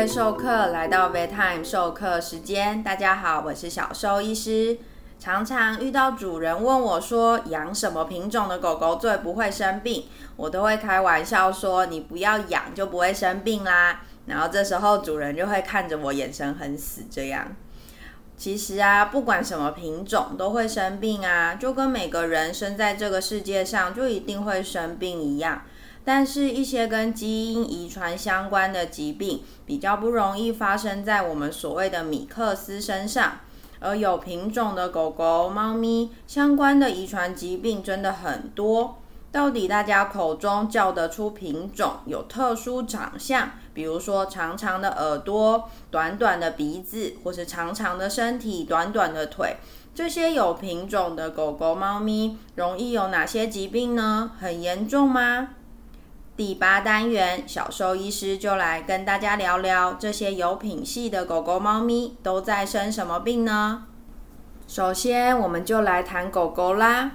位授课来到 Vetime 授课时间，大家好，我是小兽医师。常常遇到主人问我说，养什么品种的狗狗最不会生病，我都会开玩笑说，你不要养就不会生病啦。然后这时候主人就会看着我，眼神很死这样。其实啊，不管什么品种都会生病啊，就跟每个人生在这个世界上就一定会生病一样。但是，一些跟基因遗传相关的疾病比较不容易发生在我们所谓的米克斯身上，而有品种的狗狗、猫咪相关的遗传疾病真的很多。到底大家口中叫得出品种有特殊长相，比如说长长的耳朵、短短的鼻子，或是长长的身体、短短的腿，这些有品种的狗狗、猫咪容易有哪些疾病呢？很严重吗？第八单元，小兽医师就来跟大家聊聊这些有品系的狗狗、猫咪都在生什么病呢？首先，我们就来谈狗狗啦。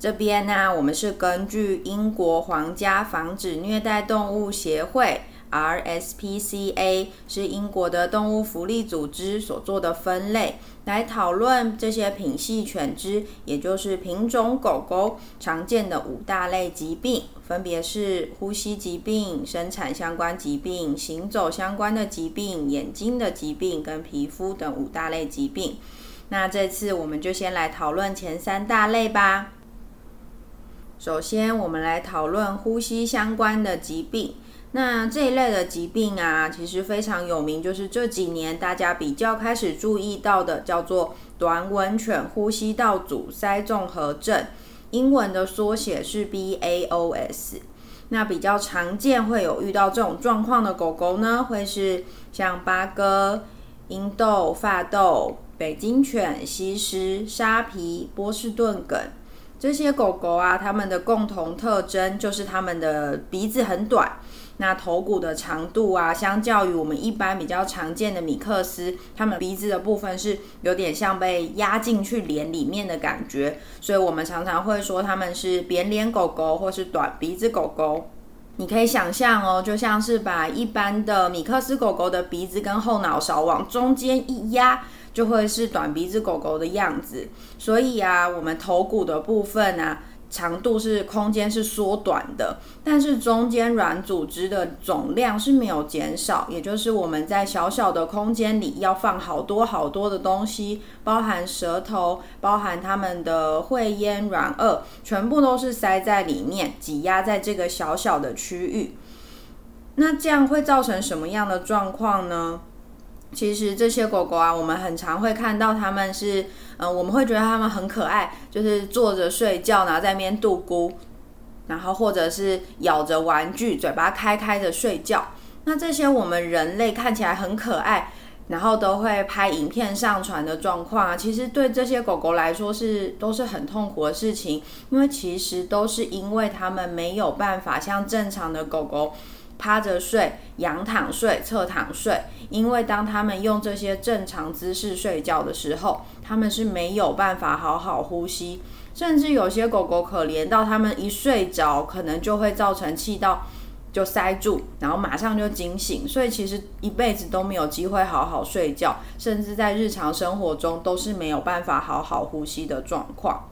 这边呢，我们是根据英国皇家防止虐待动物协会 （RSPCA） 是英国的动物福利组织所做的分类。来讨论这些品系犬只，也就是品种狗狗常见的五大类疾病，分别是呼吸疾病、生产相关疾病、行走相关的疾病、眼睛的疾病跟皮肤等五大类疾病。那这次我们就先来讨论前三大类吧。首先，我们来讨论呼吸相关的疾病。那这一类的疾病啊，其实非常有名，就是这几年大家比较开始注意到的，叫做短吻犬呼吸道阻塞综合症，英文的缩写是 BAOS。那比较常见会有遇到这种状况的狗狗呢，会是像八哥、英斗、发斗、北京犬、西施、沙皮、波士顿梗这些狗狗啊，它们的共同特征就是它们的鼻子很短。那头骨的长度啊，相较于我们一般比较常见的米克斯，它们鼻子的部分是有点像被压进去脸里面的感觉，所以我们常常会说它们是扁脸狗狗或是短鼻子狗狗。你可以想象哦，就像是把一般的米克斯狗狗的鼻子跟后脑勺往中间一压，就会是短鼻子狗狗的样子。所以啊，我们头骨的部分呢。长度是空间是缩短的，但是中间软组织的总量是没有减少，也就是我们在小小的空间里要放好多好多的东西，包含舌头，包含它们的会咽软腭，全部都是塞在里面，挤压在这个小小的区域。那这样会造成什么样的状况呢？其实这些狗狗啊，我们很常会看到它们是，嗯，我们会觉得它们很可爱，就是坐着睡觉，然后在那边度咕，然后或者是咬着玩具，嘴巴开开的睡觉。那这些我们人类看起来很可爱，然后都会拍影片上传的状况啊，其实对这些狗狗来说是都是很痛苦的事情，因为其实都是因为它们没有办法像正常的狗狗。趴着睡、仰躺睡、侧躺睡，因为当他们用这些正常姿势睡觉的时候，他们是没有办法好好呼吸，甚至有些狗狗可怜到他们一睡着，可能就会造成气道就塞住，然后马上就惊醒，所以其实一辈子都没有机会好好睡觉，甚至在日常生活中都是没有办法好好呼吸的状况。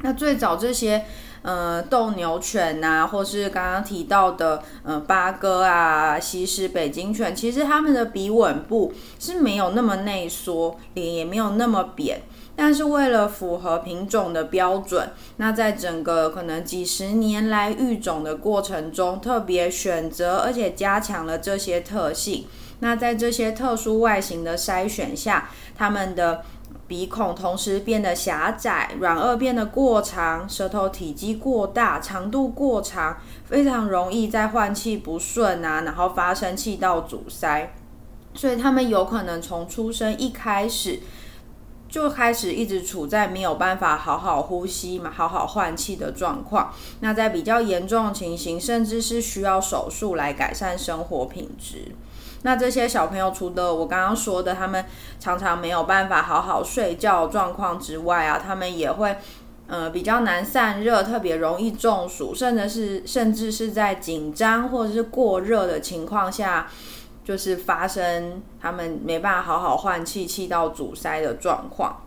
那最早这些。呃，斗牛犬呐，或是刚刚提到的，呃，八哥啊，西施、北京犬，其实它们的鼻吻部是没有那么内缩，脸也没有那么扁。但是为了符合品种的标准，那在整个可能几十年来育种的过程中，特别选择而且加强了这些特性。那在这些特殊外形的筛选下，它们的。鼻孔同时变得狭窄，软腭变得过长，舌头体积过大，长度过长，非常容易在换气不顺啊，然后发生气道阻塞。所以他们有可能从出生一开始就开始一直处在没有办法好好呼吸嘛，好好换气的状况。那在比较严重的情形，甚至是需要手术来改善生活品质。那这些小朋友除了我刚刚说的，他们常常没有办法好好睡觉状况之外啊，他们也会，呃，比较难散热，特别容易中暑，甚至是甚至是在紧张或者是过热的情况下，就是发生他们没办法好好换气，气道阻塞的状况。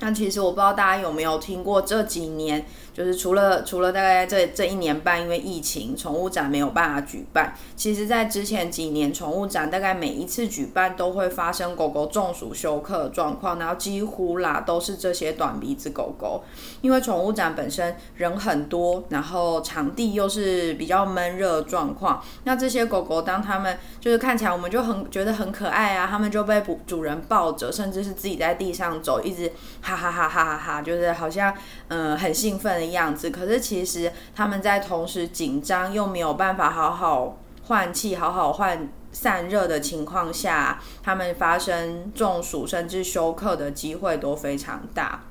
那其实我不知道大家有没有听过，这几年就是除了除了大概这这一年半，因为疫情，宠物展没有办法举办。其实，在之前几年，宠物展大概每一次举办都会发生狗狗中暑休克的状况，然后几乎啦都是这些短鼻子狗狗。因为宠物展本身人很多，然后场地又是比较闷热状况，那这些狗狗当它们就是看起来我们就很觉得很可爱啊，它们就被主主人抱着，甚至是自己在地上走，一直。哈哈哈哈哈哈，就是好像嗯很兴奋的样子，可是其实他们在同时紧张又没有办法好好换气、好好换散热的情况下，他们发生中暑甚至休克的机会都非常大。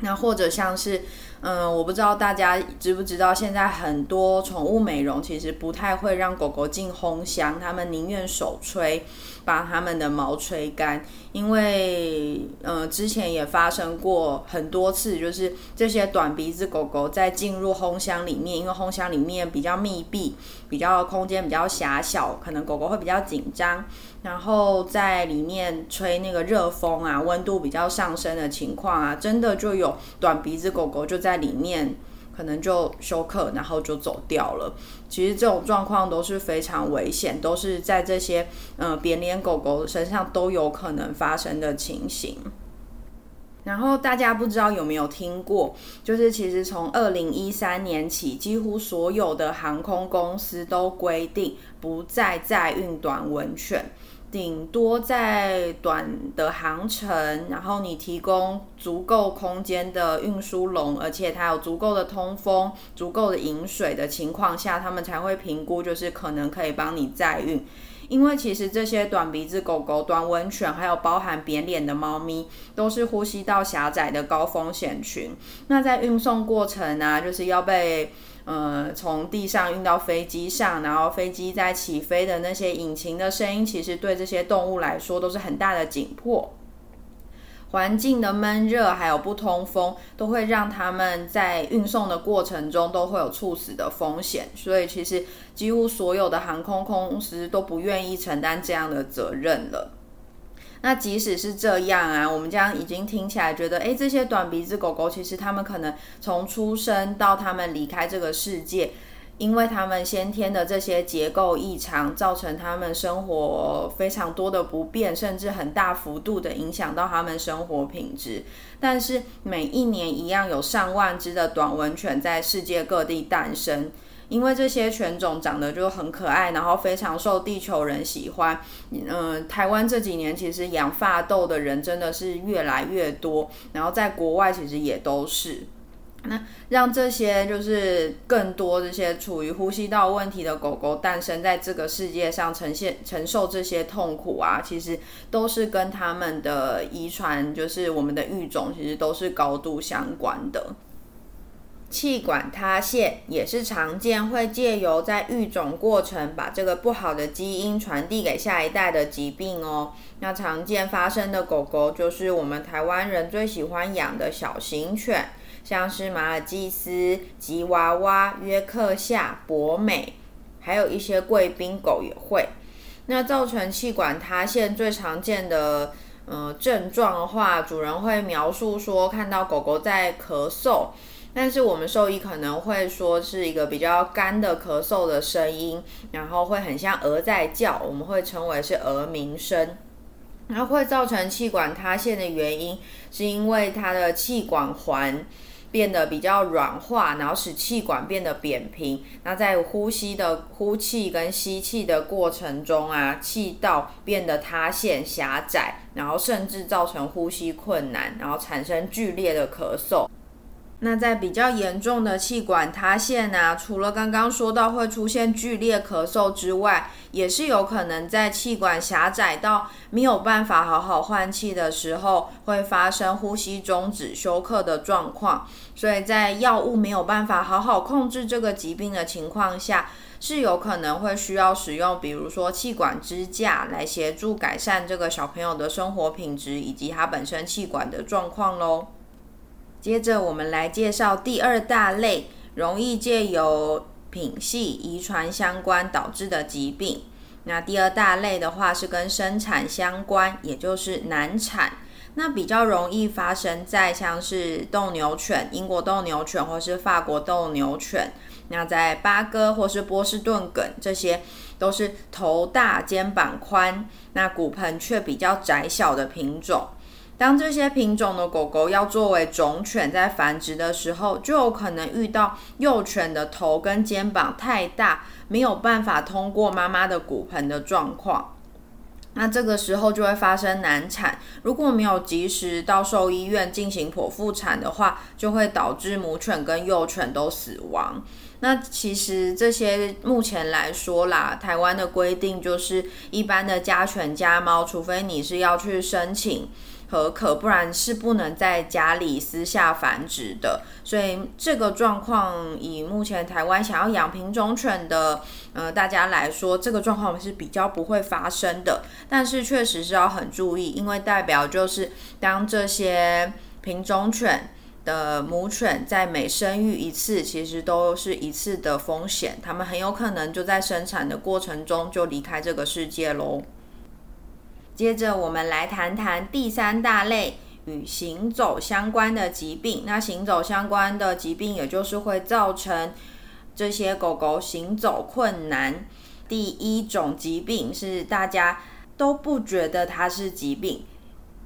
那或者像是嗯，我不知道大家知不知道，现在很多宠物美容其实不太会让狗狗进烘箱，他们宁愿手吹。把它们的毛吹干，因为呃之前也发生过很多次，就是这些短鼻子狗狗在进入烘箱里面，因为烘箱里面比较密闭，比较空间比较狭小，可能狗狗会比较紧张，然后在里面吹那个热风啊，温度比较上升的情况啊，真的就有短鼻子狗狗就在里面。可能就休克，然后就走掉了。其实这种状况都是非常危险，都是在这些嗯扁脸狗狗身上都有可能发生的情形。然后大家不知道有没有听过，就是其实从二零一三年起，几乎所有的航空公司都规定不再载运短文犬。顶多在短的航程，然后你提供足够空间的运输笼，而且它有足够的通风、足够的饮水的情况下，他们才会评估，就是可能可以帮你载运。因为其实这些短鼻子狗狗、短吻犬，还有包含扁脸的猫咪，都是呼吸道狭窄的高风险群。那在运送过程啊，就是要被。呃，从地上运到飞机上，然后飞机在起飞的那些引擎的声音，其实对这些动物来说都是很大的紧迫。环境的闷热还有不通风，都会让他们在运送的过程中都会有猝死的风险。所以，其实几乎所有的航空公司都不愿意承担这样的责任了。那即使是这样啊，我们这样已经听起来觉得，哎，这些短鼻子狗狗其实它们可能从出生到它们离开这个世界，因为他们先天的这些结构异常，造成他们生活非常多的不便，甚至很大幅度的影响到他们生活品质。但是每一年一样有上万只的短吻犬在世界各地诞生。因为这些犬种长得就很可爱，然后非常受地球人喜欢。嗯，台湾这几年其实养发豆的人真的是越来越多，然后在国外其实也都是。那让这些就是更多这些处于呼吸道问题的狗狗诞生在这个世界上，呈现承受这些痛苦啊，其实都是跟他们的遗传，就是我们的育种，其实都是高度相关的。气管塌陷也是常见，会借由在育种过程把这个不好的基因传递给下一代的疾病哦。那常见发生的狗狗就是我们台湾人最喜欢养的小型犬，像是马尔济斯、吉娃娃、约克夏、博美，还有一些贵宾狗也会。那造成气管塌陷最常见的呃症状的话，主人会描述说看到狗狗在咳嗽。但是我们兽医可能会说是一个比较干的咳嗽的声音，然后会很像鹅在叫，我们会称为是鹅鸣声。然后会造成气管塌陷的原因，是因为它的气管环变得比较软化，然后使气管变得扁平。那在呼吸的呼气跟吸气的过程中啊，气道变得塌陷狭窄，然后甚至造成呼吸困难，然后产生剧烈的咳嗽。那在比较严重的气管塌陷啊，除了刚刚说到会出现剧烈咳嗽之外，也是有可能在气管狭窄到没有办法好好换气的时候，会发生呼吸中止、休克的状况。所以在药物没有办法好好控制这个疾病的情况下，是有可能会需要使用，比如说气管支架来协助改善这个小朋友的生活品质以及他本身气管的状况喽。接着，我们来介绍第二大类容易借由品系遗传相关导致的疾病。那第二大类的话是跟生产相关，也就是难产。那比较容易发生在像是斗牛犬、英国斗牛犬或是法国斗牛犬。那在巴哥或是波士顿梗，这些都是头大、肩膀宽，那骨盆却比较窄小的品种。当这些品种的狗狗要作为种犬在繁殖的时候，就有可能遇到幼犬的头跟肩膀太大，没有办法通过妈妈的骨盆的状况。那这个时候就会发生难产。如果没有及时到兽医院进行剖腹产的话，就会导致母犬跟幼犬都死亡。那其实这些目前来说啦，台湾的规定就是一般的家犬家猫，除非你是要去申请。可可，不然是不能在家里私下繁殖的。所以这个状况，以目前台湾想要养品种犬的，呃，大家来说，这个状况是比较不会发生的。但是确实是要很注意，因为代表就是当这些品种犬的母犬在每生育一次，其实都是一次的风险，它们很有可能就在生产的过程中就离开这个世界喽。接着，我们来谈谈第三大类与行走相关的疾病。那行走相关的疾病，也就是会造成这些狗狗行走困难。第一种疾病是大家都不觉得它是疾病，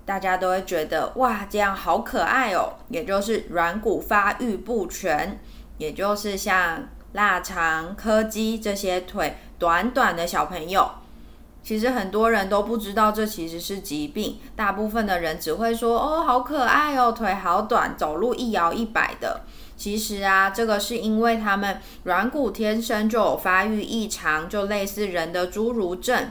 大家都会觉得哇，这样好可爱哦。也就是软骨发育不全，也就是像腊肠、柯基这些腿短短的小朋友。其实很多人都不知道这其实是疾病，大部分的人只会说哦，好可爱哦，腿好短，走路一摇一摆的。其实啊，这个是因为他们软骨天生就有发育异常，就类似人的侏儒症，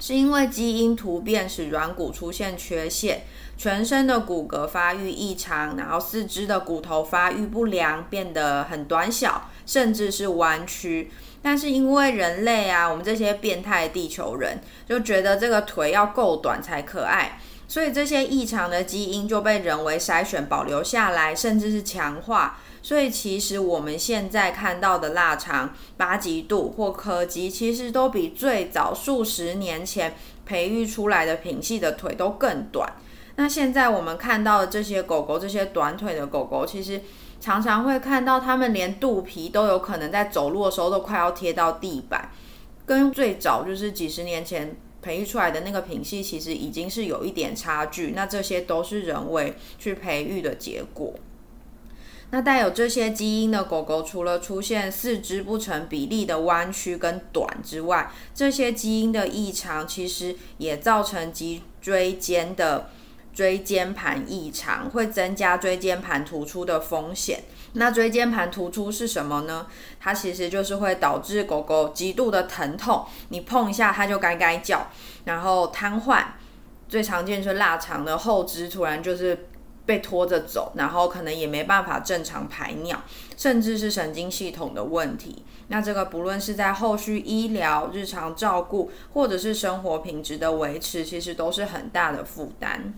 是因为基因突变使软骨出现缺陷，全身的骨骼发育异常，然后四肢的骨头发育不良，变得很短小，甚至是弯曲。但是因为人类啊，我们这些变态地球人就觉得这个腿要够短才可爱，所以这些异常的基因就被人为筛选保留下来，甚至是强化。所以其实我们现在看到的腊肠、巴吉度或柯基，其实都比最早数十年前培育出来的品系的腿都更短。那现在我们看到的这些狗狗，这些短腿的狗狗，其实。常常会看到它们连肚皮都有可能在走路的时候都快要贴到地板，跟最早就是几十年前培育出来的那个品系其实已经是有一点差距。那这些都是人为去培育的结果。那带有这些基因的狗狗，除了出现四肢不成比例的弯曲跟短之外，这些基因的异常其实也造成脊椎间的。椎间盘异常会增加椎间盘突出的风险。那椎间盘突出是什么呢？它其实就是会导致狗狗极度的疼痛，你碰一下它就该该叫，然后瘫痪。最常见是腊肠的后肢突然就是被拖着走，然后可能也没办法正常排尿，甚至是神经系统的问题。那这个不论是在后续医疗、日常照顾，或者是生活品质的维持，其实都是很大的负担。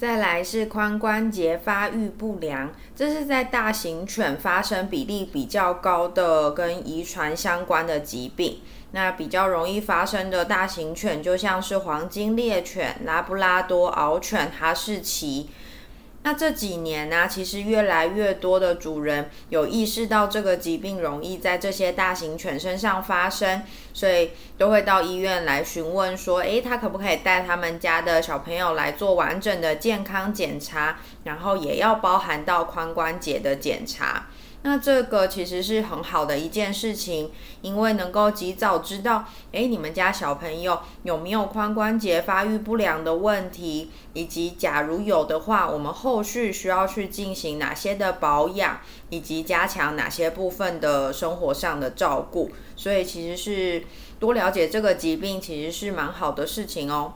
再来是髋关节发育不良，这是在大型犬发生比例比较高的跟遗传相关的疾病。那比较容易发生的大型犬，就像是黄金猎犬、拉布拉多、獒犬、哈士奇。那这几年呢，其实越来越多的主人有意识到这个疾病容易在这些大型犬身上发生，所以都会到医院来询问说，诶，他可不可以带他们家的小朋友来做完整的健康检查，然后也要包含到髋关节的检查。那这个其实是很好的一件事情，因为能够及早知道，诶，你们家小朋友有没有髋关节发育不良的问题，以及假如有的话，我们后续需要去进行哪些的保养，以及加强哪些部分的生活上的照顾。所以其实是多了解这个疾病，其实是蛮好的事情哦。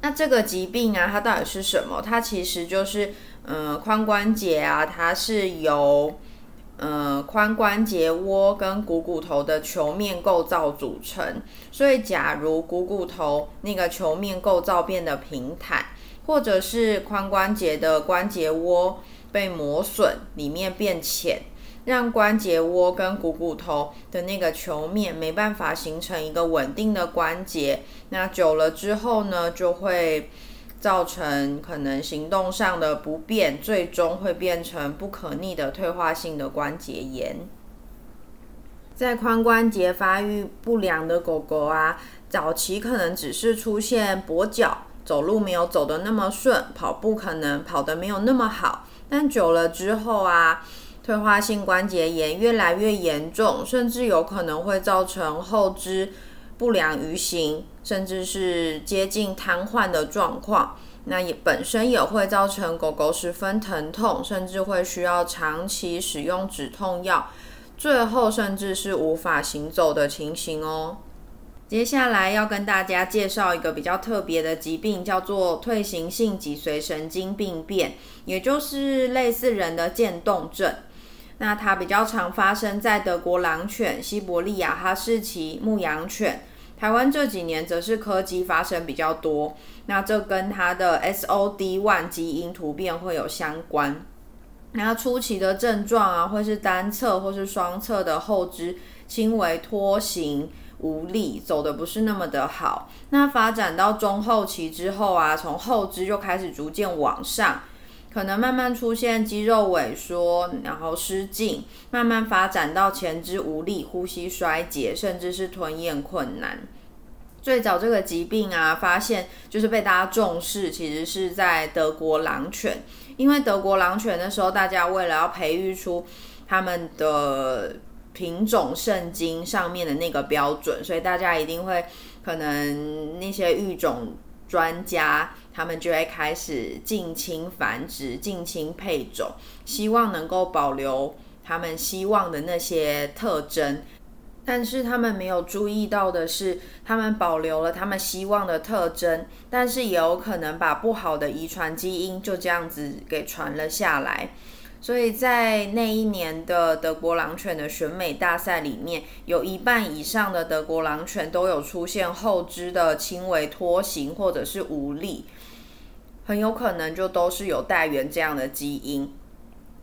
那这个疾病啊，它到底是什么？它其实就是，嗯，髋关节啊，它是由嗯，髋关节窝跟股骨头的球面构造组成，所以假如股骨头那个球面构造变得平坦，或者是髋关节的关节窝被磨损，里面变浅，让关节窝跟股骨头的那个球面没办法形成一个稳定的关节。那久了之后呢，就会造成可能行动上的不便，最终会变成不可逆的退化性的关节炎。在髋关节发育不良的狗狗啊，早期可能只是出现跛脚，走路没有走得那么顺，跑步可能跑得没有那么好。但久了之后啊，退化性关节炎越来越严重，甚至有可能会造成后肢不良于行，甚至是接近瘫痪的状况。那也本身也会造成狗狗十分疼痛，甚至会需要长期使用止痛药。最后，甚至是无法行走的情形哦。接下来要跟大家介绍一个比较特别的疾病，叫做退行性脊髓神经病变，也就是类似人的渐冻症。那它比较常发生在德国狼犬、西伯利亚哈士奇、牧羊犬。台湾这几年则是柯基发生比较多。那这跟它的 SOD1 基因突变会有相关。那初期的症状啊，会是单侧或是双侧的后肢轻微拖行无力，走的不是那么的好。那发展到中后期之后啊，从后肢就开始逐渐往上，可能慢慢出现肌肉萎缩，然后失禁，慢慢发展到前肢无力、呼吸衰竭，甚至是吞咽困难。最早这个疾病啊，发现就是被大家重视，其实是在德国狼犬，因为德国狼犬那时候大家为了要培育出他们的品种圣经上面的那个标准，所以大家一定会可能那些育种专家他们就会开始近亲繁殖、近亲配种，希望能够保留他们希望的那些特征。但是他们没有注意到的是，他们保留了他们希望的特征，但是也有可能把不好的遗传基因就这样子给传了下来。所以在那一年的德国狼犬的选美大赛里面，有一半以上的德国狼犬都有出现后肢的轻微拖行或者是无力，很有可能就都是有带源这样的基因。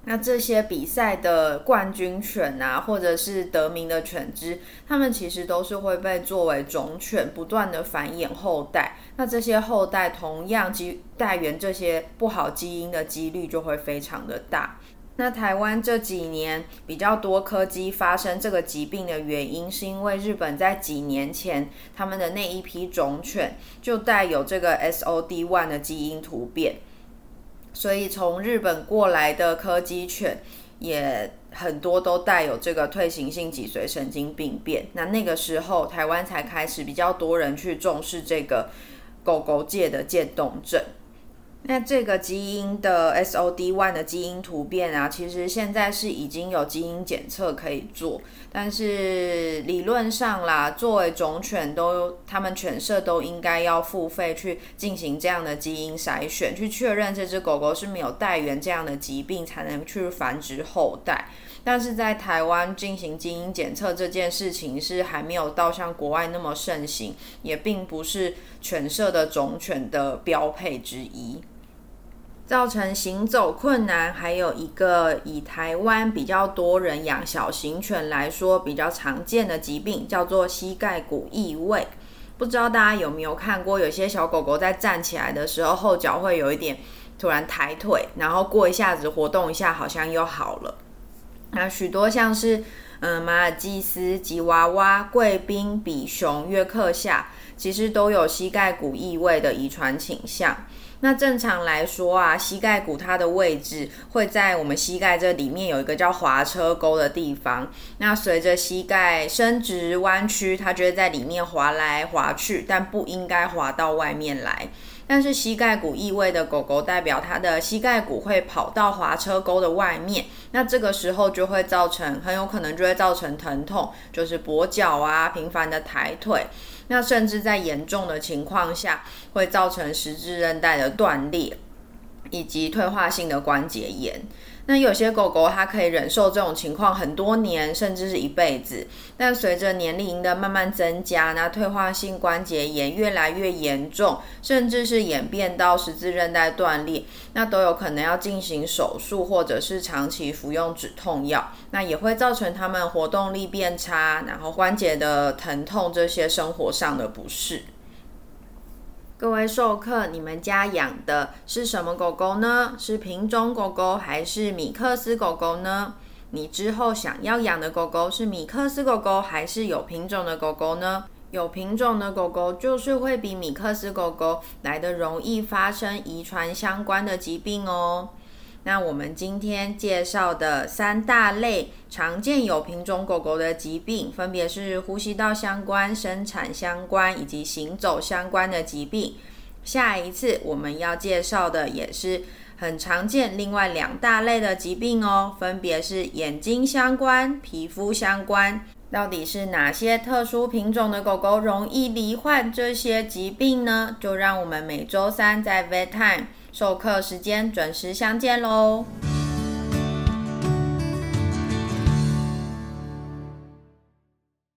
那这些比赛的冠军犬啊，或者是得名的犬只，它们其实都是会被作为种犬，不断的繁衍后代。那这些后代同样基带源这些不好基因的几率就会非常的大。那台湾这几年比较多柯基发生这个疾病的原因，是因为日本在几年前他们的那一批种犬就带有这个 SOD1 的基因突变。所以从日本过来的柯基犬也很多都带有这个退行性脊髓神经病变。那那个时候台湾才开始比较多人去重视这个狗狗界的渐冻症。那这个基因的 SOD1 的基因突变啊，其实现在是已经有基因检测可以做，但是理论上啦，作为种犬都，他们犬舍都应该要付费去进行这样的基因筛选，去确认这只狗狗是没有带源这样的疾病，才能去繁殖后代。但是在台湾进行基因检测这件事情是还没有到像国外那么盛行，也并不是犬舍的种犬的标配之一。造成行走困难，还有一个以台湾比较多人养小型犬来说比较常见的疾病，叫做膝盖骨异位。不知道大家有没有看过，有些小狗狗在站起来的时候，后脚会有一点突然抬腿，然后过一下子活动一下，好像又好了。那许多像是嗯马尔济斯、吉娃娃、贵宾、比熊、约克夏，其实都有膝盖骨异位的遗传倾向。那正常来说啊，膝盖骨它的位置会在我们膝盖这里面有一个叫滑车沟的地方。那随着膝盖伸直弯曲，它就会在里面滑来滑去，但不应该滑到外面来。但是膝盖骨异位的狗狗代表它的膝盖骨会跑到滑车沟的外面，那这个时候就会造成很有可能就会造成疼痛，就是跛脚啊，频繁的抬腿。那甚至在严重的情况下，会造成十字韧带的断裂，以及退化性的关节炎。那有些狗狗它可以忍受这种情况很多年，甚至是一辈子。但随着年龄的慢慢增加，那退化性关节炎越来越严重，甚至是演变到十字韧带断裂，那都有可能要进行手术，或者是长期服用止痛药。那也会造成它们活动力变差，然后关节的疼痛这些生活上的不适。各位授课，你们家养的是什么狗狗呢？是品种狗狗还是米克斯狗狗呢？你之后想要养的狗狗是米克斯狗狗还是有品种的狗狗呢？有品种的狗狗就是会比米克斯狗狗来的容易发生遗传相关的疾病哦。那我们今天介绍的三大类常见有品种狗狗的疾病，分别是呼吸道相关、生产相关以及行走相关的疾病。下一次我们要介绍的也是很常见，另外两大类的疾病哦，分别是眼睛相关、皮肤相关。到底是哪些特殊品种的狗狗容易罹患这些疾病呢？就让我们每周三在 Vet Time。授课时间准时相见喽！